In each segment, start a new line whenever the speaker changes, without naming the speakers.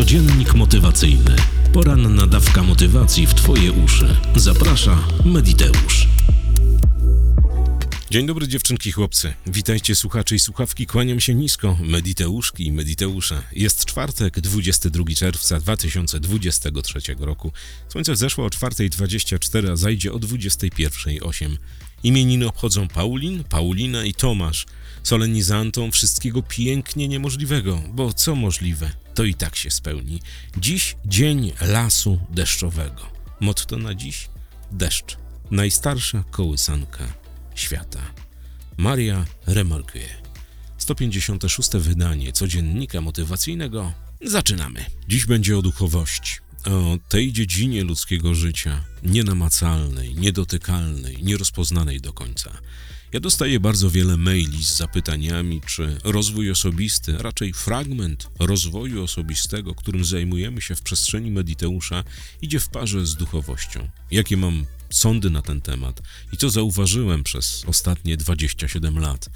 Codziennik motywacyjny. Poranna dawka motywacji w Twoje uszy. Zaprasza Mediteusz. Dzień dobry dziewczynki chłopcy. Witajcie słuchacze i słuchawki. Kłaniam się nisko. Mediteuszki i Mediteusze. Jest czwartek, 22 czerwca 2023 roku. Słońce wzeszło o 4.24, a zajdzie o 21.08. Imieniny obchodzą Paulin, Paulina i Tomasz. Solenizantom wszystkiego pięknie niemożliwego, bo co możliwe, to i tak się spełni. Dziś dzień lasu deszczowego. Motto na dziś? Deszcz. Najstarsza kołysanka świata. Maria Remarque. 156. wydanie codziennika motywacyjnego. Zaczynamy. Dziś będzie o duchowości. O tej dziedzinie ludzkiego życia, nienamacalnej, niedotykalnej, nierozpoznanej do końca. Ja dostaję bardzo wiele maili z zapytaniami, czy rozwój osobisty, raczej fragment rozwoju osobistego, którym zajmujemy się w przestrzeni Mediteusza, idzie w parze z duchowością. Jakie mam sądy na ten temat i co zauważyłem przez ostatnie 27 lat.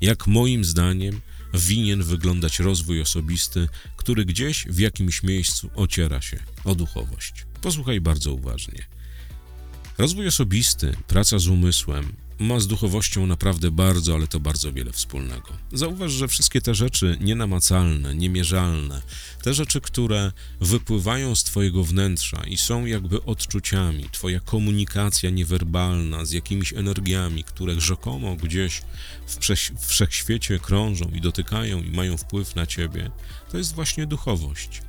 Jak moim zdaniem winien wyglądać rozwój osobisty, który gdzieś w jakimś miejscu ociera się o duchowość. Posłuchaj bardzo uważnie. Rozwój osobisty, praca z umysłem, ma z duchowością naprawdę bardzo, ale to bardzo wiele wspólnego. Zauważ, że wszystkie te rzeczy nienamacalne, niemierzalne, te rzeczy, które wypływają z Twojego wnętrza i są jakby odczuciami, Twoja komunikacja niewerbalna z jakimiś energiami, które rzekomo gdzieś w wszechświecie krążą i dotykają i mają wpływ na Ciebie, to jest właśnie duchowość.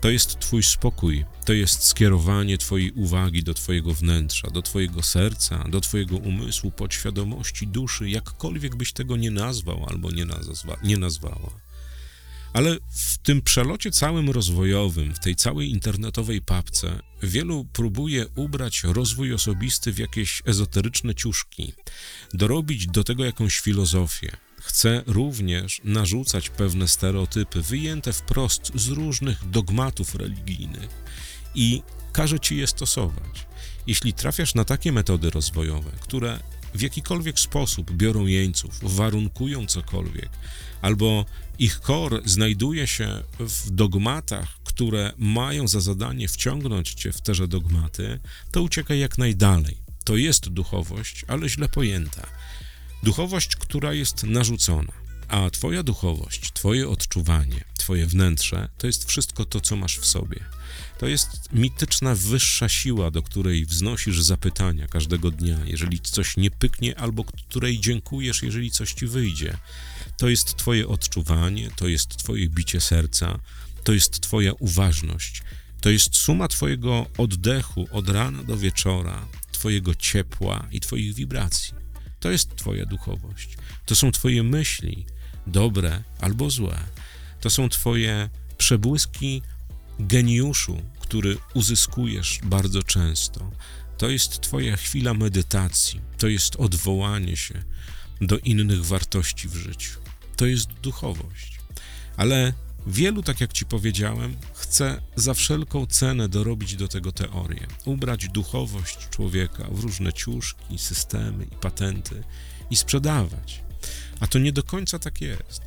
To jest Twój spokój, to jest skierowanie Twojej uwagi do Twojego wnętrza, do Twojego serca, do Twojego umysłu, podświadomości, duszy, jakkolwiek byś tego nie nazwał albo nie, nazwa, nie nazwała. Ale w tym przelocie całym rozwojowym, w tej całej internetowej papce, wielu próbuje ubrać rozwój osobisty w jakieś ezoteryczne ciuszki, dorobić do tego jakąś filozofię, Chce również narzucać pewne stereotypy wyjęte wprost z różnych dogmatów religijnych i każe ci je stosować. Jeśli trafiasz na takie metody rozwojowe, które w jakikolwiek sposób biorą jeńców, warunkują cokolwiek, albo ich kor znajduje się w dogmatach, które mają za zadanie wciągnąć cię w teże dogmaty, to uciekaj jak najdalej. To jest duchowość, ale źle pojęta. Duchowość, która jest narzucona, a Twoja duchowość, Twoje odczuwanie, Twoje wnętrze to jest wszystko to, co masz w sobie. To jest mityczna wyższa siła, do której wznosisz zapytania każdego dnia, jeżeli coś nie pyknie, albo której dziękujesz, jeżeli coś ci wyjdzie. To jest Twoje odczuwanie, to jest Twoje bicie serca, to jest Twoja uważność, to jest suma Twojego oddechu od rana do wieczora, Twojego ciepła i Twoich wibracji. To jest Twoja duchowość. To są Twoje myśli, dobre albo złe. To są Twoje przebłyski geniuszu, który uzyskujesz bardzo często. To jest Twoja chwila medytacji, to jest odwołanie się do innych wartości w życiu. To jest duchowość. Ale Wielu, tak jak ci powiedziałem, chce za wszelką cenę dorobić do tego teorię, ubrać duchowość człowieka w różne ciuszki, systemy i patenty i sprzedawać. A to nie do końca tak jest,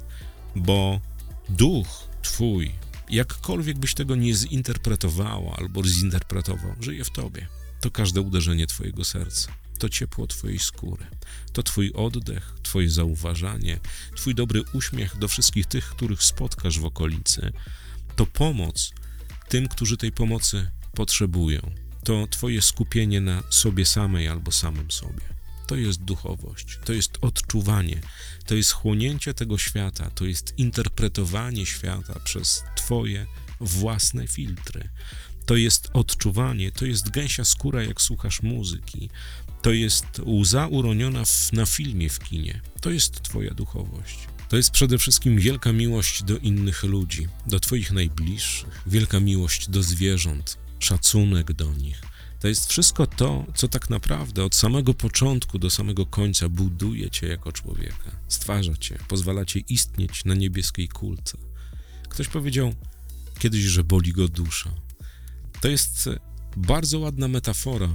bo duch twój, jakkolwiek byś tego nie zinterpretowała albo zinterpretował, żyje w tobie. To każde uderzenie twojego serca to ciepło Twojej skóry, to Twój oddech, Twoje zauważanie, Twój dobry uśmiech do wszystkich tych, których spotkasz w okolicy, to pomoc tym, którzy tej pomocy potrzebują, to Twoje skupienie na sobie samej albo samym sobie. To jest duchowość, to jest odczuwanie, to jest chłonięcie tego świata, to jest interpretowanie świata przez Twoje własne filtry. To jest odczuwanie, to jest gęsia skóra, jak słuchasz muzyki, to jest łza uroniona w, na filmie w kinie. To jest Twoja duchowość. To jest przede wszystkim wielka miłość do innych ludzi, do Twoich najbliższych, wielka miłość do zwierząt, szacunek do nich. To jest wszystko to, co tak naprawdę od samego początku do samego końca buduje Cię jako człowieka, stwarza Cię, pozwala Ci istnieć na niebieskiej kulce. Ktoś powiedział kiedyś, że boli go dusza. To jest bardzo ładna metafora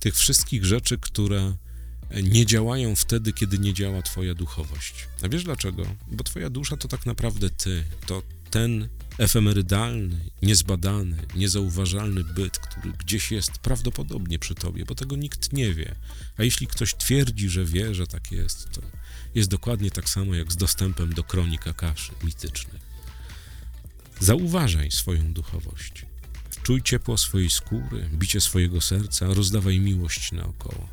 tych wszystkich rzeczy, które nie działają wtedy, kiedy nie działa Twoja duchowość. A wiesz dlaczego? Bo Twoja dusza to tak naprawdę Ty, to ten efemerydalny, niezbadany, niezauważalny byt, który gdzieś jest prawdopodobnie przy tobie, bo tego nikt nie wie. A jeśli ktoś twierdzi, że wie, że tak jest, to jest dokładnie tak samo jak z dostępem do kronik Akaszy mitycznych. Zauważaj swoją duchowość. Czuj ciepło swojej skóry, bicie swojego serca, rozdawaj miłość naokoło.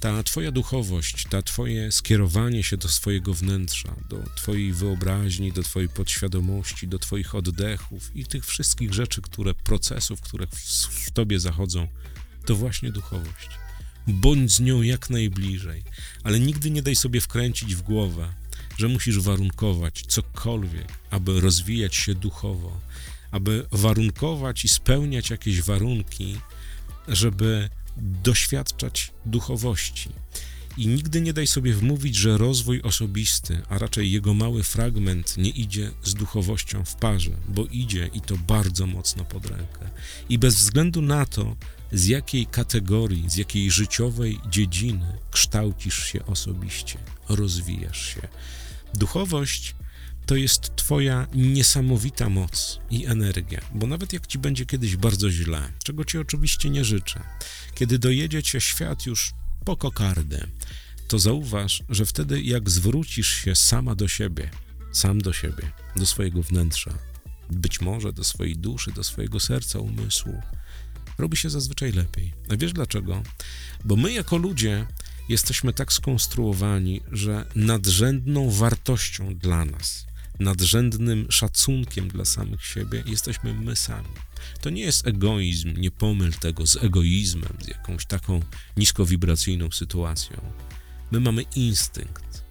Ta Twoja duchowość, ta Twoje skierowanie się do swojego wnętrza, do Twojej wyobraźni, do Twojej podświadomości, do Twoich oddechów i tych wszystkich rzeczy, które, procesów, które w, w Tobie zachodzą, to właśnie duchowość. Bądź z nią jak najbliżej, ale nigdy nie daj sobie wkręcić w głowę, że musisz warunkować cokolwiek, aby rozwijać się duchowo, aby warunkować i spełniać jakieś warunki, żeby doświadczać duchowości. I nigdy nie daj sobie wmówić, że rozwój osobisty, a raczej jego mały fragment, nie idzie z duchowością w parze, bo idzie i to bardzo mocno pod rękę. I bez względu na to, z jakiej kategorii, z jakiej życiowej dziedziny kształcisz się osobiście, rozwijasz się. Duchowość to jest Twoja niesamowita moc i energia, bo nawet jak Ci będzie kiedyś bardzo źle, czego Ci oczywiście nie życzę, kiedy dojedzie Cię świat już po kokardę, to zauważ, że wtedy jak zwrócisz się sama do siebie, sam do siebie, do swojego wnętrza, być może do swojej duszy, do swojego serca, umysłu, robi się zazwyczaj lepiej. A wiesz dlaczego? Bo my jako ludzie jesteśmy tak skonstruowani, że nadrzędną wartością dla nas, nadrzędnym szacunkiem dla samych siebie jesteśmy my sami. To nie jest egoizm, nie pomyl tego z egoizmem, z jakąś taką niskowibracyjną sytuacją. My mamy instynkt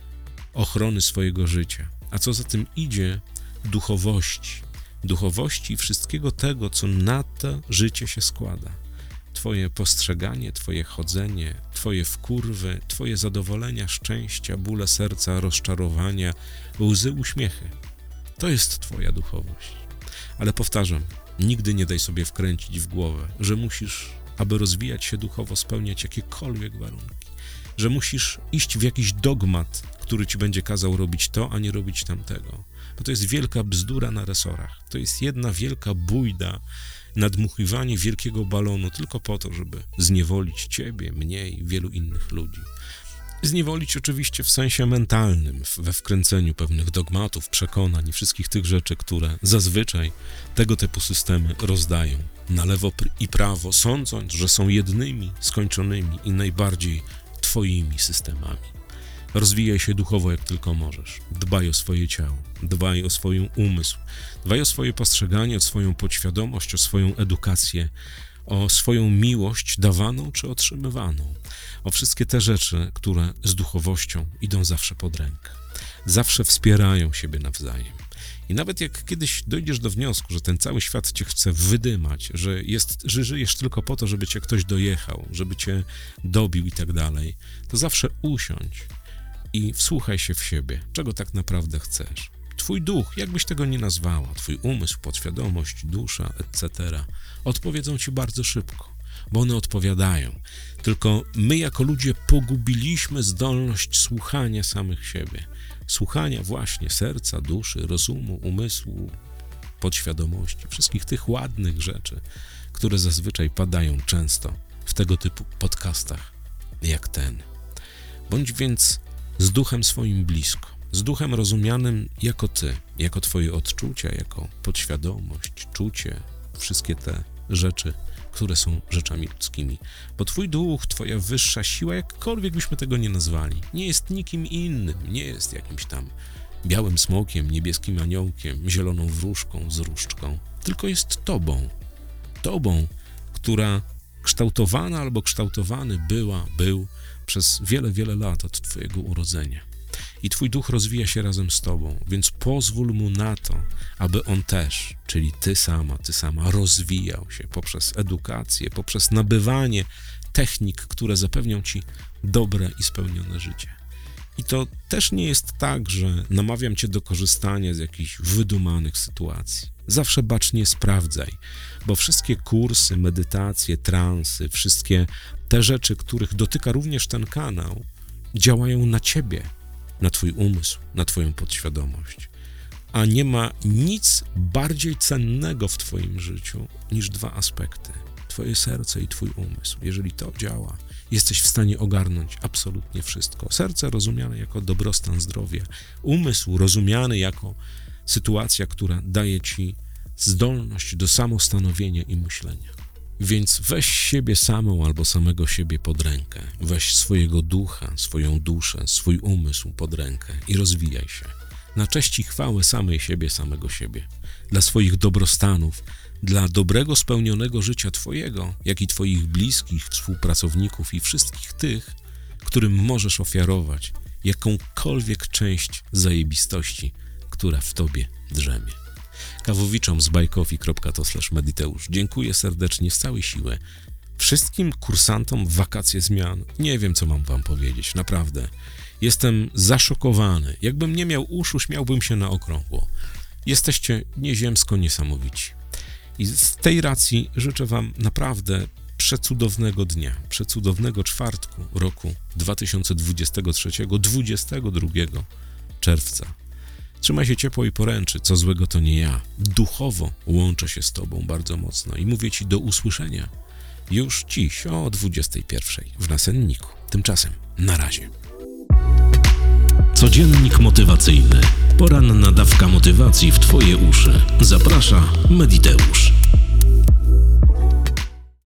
ochrony swojego życia, a co za tym idzie, duchowości. Duchowości i wszystkiego tego, co na to życie się składa. Twoje postrzeganie, Twoje chodzenie, Twoje wkurwy, Twoje zadowolenia, szczęścia, bóle serca, rozczarowania, łzy, uśmiechy. To jest Twoja duchowość. Ale powtarzam, nigdy nie daj sobie wkręcić w głowę, że musisz, aby rozwijać się duchowo, spełniać jakiekolwiek warunki, że musisz iść w jakiś dogmat, który ci będzie kazał robić to, a nie robić tamtego. Bo to jest wielka bzdura na resorach. To jest jedna wielka bójda, nadmuchiwanie wielkiego balonu tylko po to, żeby zniewolić ciebie, mnie i wielu innych ludzi. Zniewolić oczywiście w sensie mentalnym, we wkręceniu pewnych dogmatów, przekonań i wszystkich tych rzeczy, które zazwyczaj tego typu systemy rozdają na lewo i prawo, sądząc, że są jednymi, skończonymi i najbardziej Twoimi systemami. Rozwijaj się duchowo jak tylko możesz. Dbaj o swoje ciało, dbaj o swój umysł, dbaj o swoje postrzeganie, o swoją podświadomość, o swoją edukację, o swoją miłość dawaną czy otrzymywaną, o wszystkie te rzeczy, które z duchowością idą zawsze pod rękę, zawsze wspierają siebie nawzajem. I nawet jak kiedyś dojdziesz do wniosku, że ten cały świat cię chce wydymać, że, jest, że żyjesz tylko po to, żeby cię ktoś dojechał, żeby cię dobił i tak dalej, to zawsze usiądź i wsłuchaj się w siebie, czego tak naprawdę chcesz. Twój duch, jakbyś tego nie nazwała, twój umysł, podświadomość, dusza, etc., odpowiedzą ci bardzo szybko, bo one odpowiadają. Tylko my, jako ludzie, pogubiliśmy zdolność słuchania samych siebie. Słuchania właśnie serca, duszy, rozumu, umysłu, podświadomości, wszystkich tych ładnych rzeczy, które zazwyczaj padają często w tego typu podcastach jak ten. Bądź więc z duchem swoim blisko, z duchem rozumianym jako ty, jako twoje odczucia, jako podświadomość, czucie, wszystkie te rzeczy, które są rzeczami ludzkimi. Bo twój duch, twoja wyższa siła, jakkolwiek byśmy tego nie nazwali, nie jest nikim innym, nie jest jakimś tam białym smokiem, niebieskim aniołkiem, zieloną wróżką z różdżką, tylko jest tobą. Tobą, która kształtowana albo kształtowany była, był przez wiele, wiele lat od Twojego urodzenia. I Twój duch rozwija się razem z Tobą, więc pozwól mu na to, aby on też, czyli Ty sama, Ty sama, rozwijał się poprzez edukację, poprzez nabywanie technik, które zapewnią Ci dobre i spełnione życie. I to też nie jest tak, że namawiam Cię do korzystania z jakichś wydumanych sytuacji. Zawsze bacznie sprawdzaj, bo wszystkie kursy, medytacje, transy, wszystkie te rzeczy, których dotyka również ten kanał, działają na ciebie, na twój umysł, na twoją podświadomość. a nie ma nic bardziej cennego w Twoim życiu niż dwa aspekty: Twoje serce i Twój umysł. Jeżeli to działa, jesteś w stanie ogarnąć absolutnie wszystko. Serce rozumiane jako dobrostan, zdrowie, umysł rozumiany jako sytuacja, która daje Ci zdolność do samostanowienia i myślenia. Więc weź siebie samą albo samego siebie pod rękę. Weź swojego ducha, swoją duszę, swój umysł pod rękę i rozwijaj się. Na cześć i chwałę samej siebie, samego siebie. Dla swoich dobrostanów, dla dobrego, spełnionego życia Twojego, jak i Twoich bliskich, współpracowników i wszystkich tych, którym możesz ofiarować jakąkolwiek część zajebistości, która w Tobie drzemie kawowiczom z bajkofi.to/mediteusz. Dziękuję serdecznie z całej siły. Wszystkim kursantom wakacje zmian. Nie wiem, co mam wam powiedzieć, naprawdę. Jestem zaszokowany. Jakbym nie miał uszu, śmiałbym się na okrągło. Jesteście nieziemsko niesamowici. I z tej racji życzę wam naprawdę przecudownego dnia, przecudownego czwartku roku 2023, 22 czerwca. Trzymaj się ciepło i poręczy, co złego to nie ja. Duchowo łączę się z Tobą bardzo mocno i mówię Ci do usłyszenia już dziś o 21 w nasenniku. Tymczasem na razie.
Codziennik motywacyjny. Poranna dawka motywacji w Twoje uszy. Zaprasza Mediteusz.